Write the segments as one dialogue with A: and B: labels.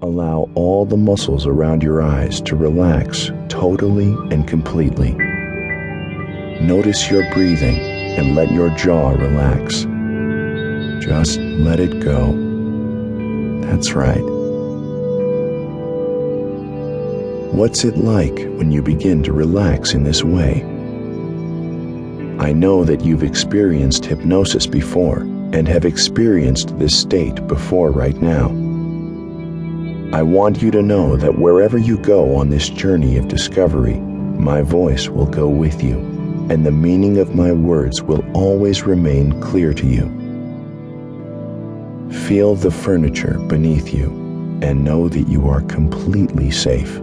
A: allow all the muscles around your eyes to relax totally and completely. Notice your breathing and let your jaw relax. Just let it go. That's right. What's it like when you begin to relax in this way? I know that you've experienced hypnosis before and have experienced this state before right now. I want you to know that wherever you go on this journey of discovery, my voice will go with you, and the meaning of my words will always remain clear to you. Feel the furniture beneath you and know that you are completely safe.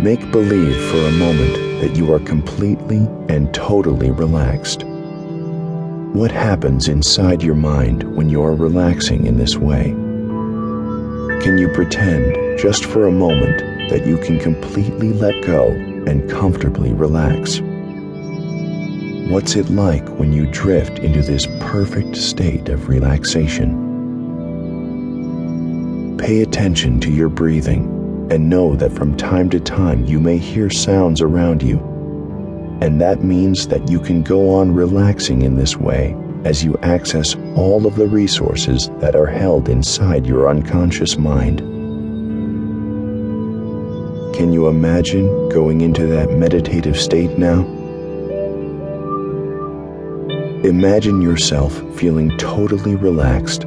A: Make believe for a moment that you are completely and totally relaxed. What happens inside your mind when you are relaxing in this way? Can you pretend, just for a moment, that you can completely let go and comfortably relax? What's it like when you drift into this perfect state of relaxation? Pay attention to your breathing and know that from time to time you may hear sounds around you. And that means that you can go on relaxing in this way as you access all of the resources that are held inside your unconscious mind. Can you imagine going into that meditative state now? Imagine yourself feeling totally relaxed.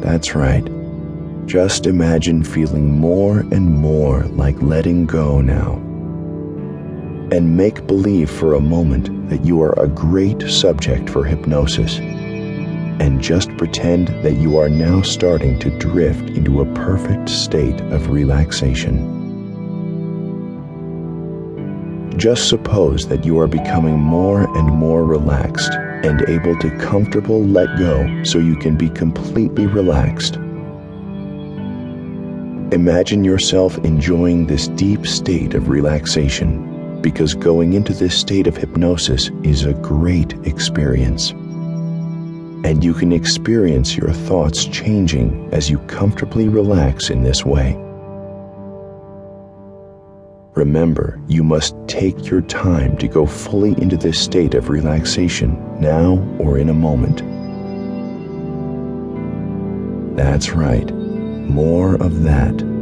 A: That's right. Just imagine feeling more and more like letting go now. And make believe for a moment that you are a great subject for hypnosis. And just pretend that you are now starting to drift into a perfect state of relaxation. Just suppose that you are becoming more and more relaxed and able to comfortable let go so you can be completely relaxed Imagine yourself enjoying this deep state of relaxation because going into this state of hypnosis is a great experience. And you can experience your thoughts changing as you comfortably relax in this way. Remember, you must take your time to go fully into this state of relaxation now or in a moment. That's right more of that.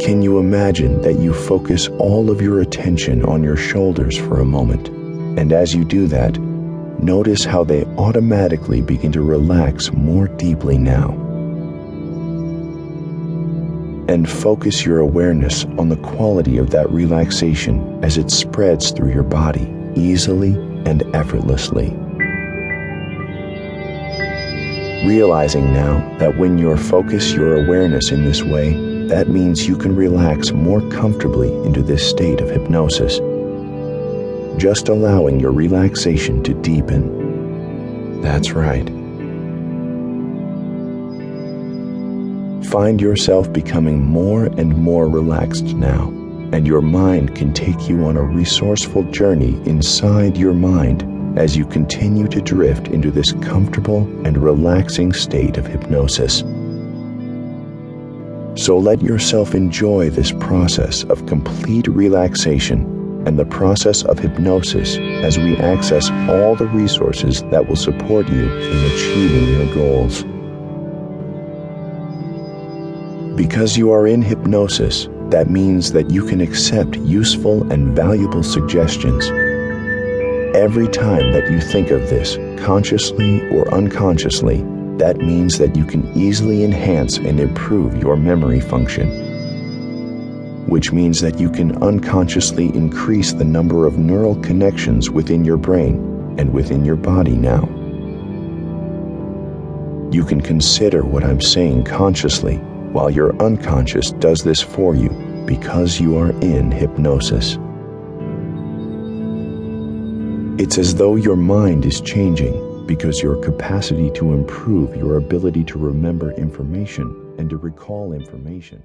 A: Can you imagine that you focus all of your attention on your shoulders for a moment? And as you do that, notice how they automatically begin to relax more deeply now. And focus your awareness on the quality of that relaxation as it spreads through your body easily and effortlessly. Realizing now that when you focus your awareness in this way, that means you can relax more comfortably into this state of hypnosis. Just allowing your relaxation to deepen. That's right. Find yourself becoming more and more relaxed now, and your mind can take you on a resourceful journey inside your mind as you continue to drift into this comfortable and relaxing state of hypnosis. So let yourself enjoy this process of complete relaxation and the process of hypnosis as we access all the resources that will support you in achieving your goals. Because you are in hypnosis, that means that you can accept useful and valuable suggestions Every time that you think of this, consciously or unconsciously, that means that you can easily enhance and improve your memory function. Which means that you can unconsciously increase the number of neural connections within your brain and within your body now. You can consider what I'm saying consciously while your unconscious does this for you because you are in hypnosis. It's as though your mind is changing because your capacity to improve your ability to remember information and to recall information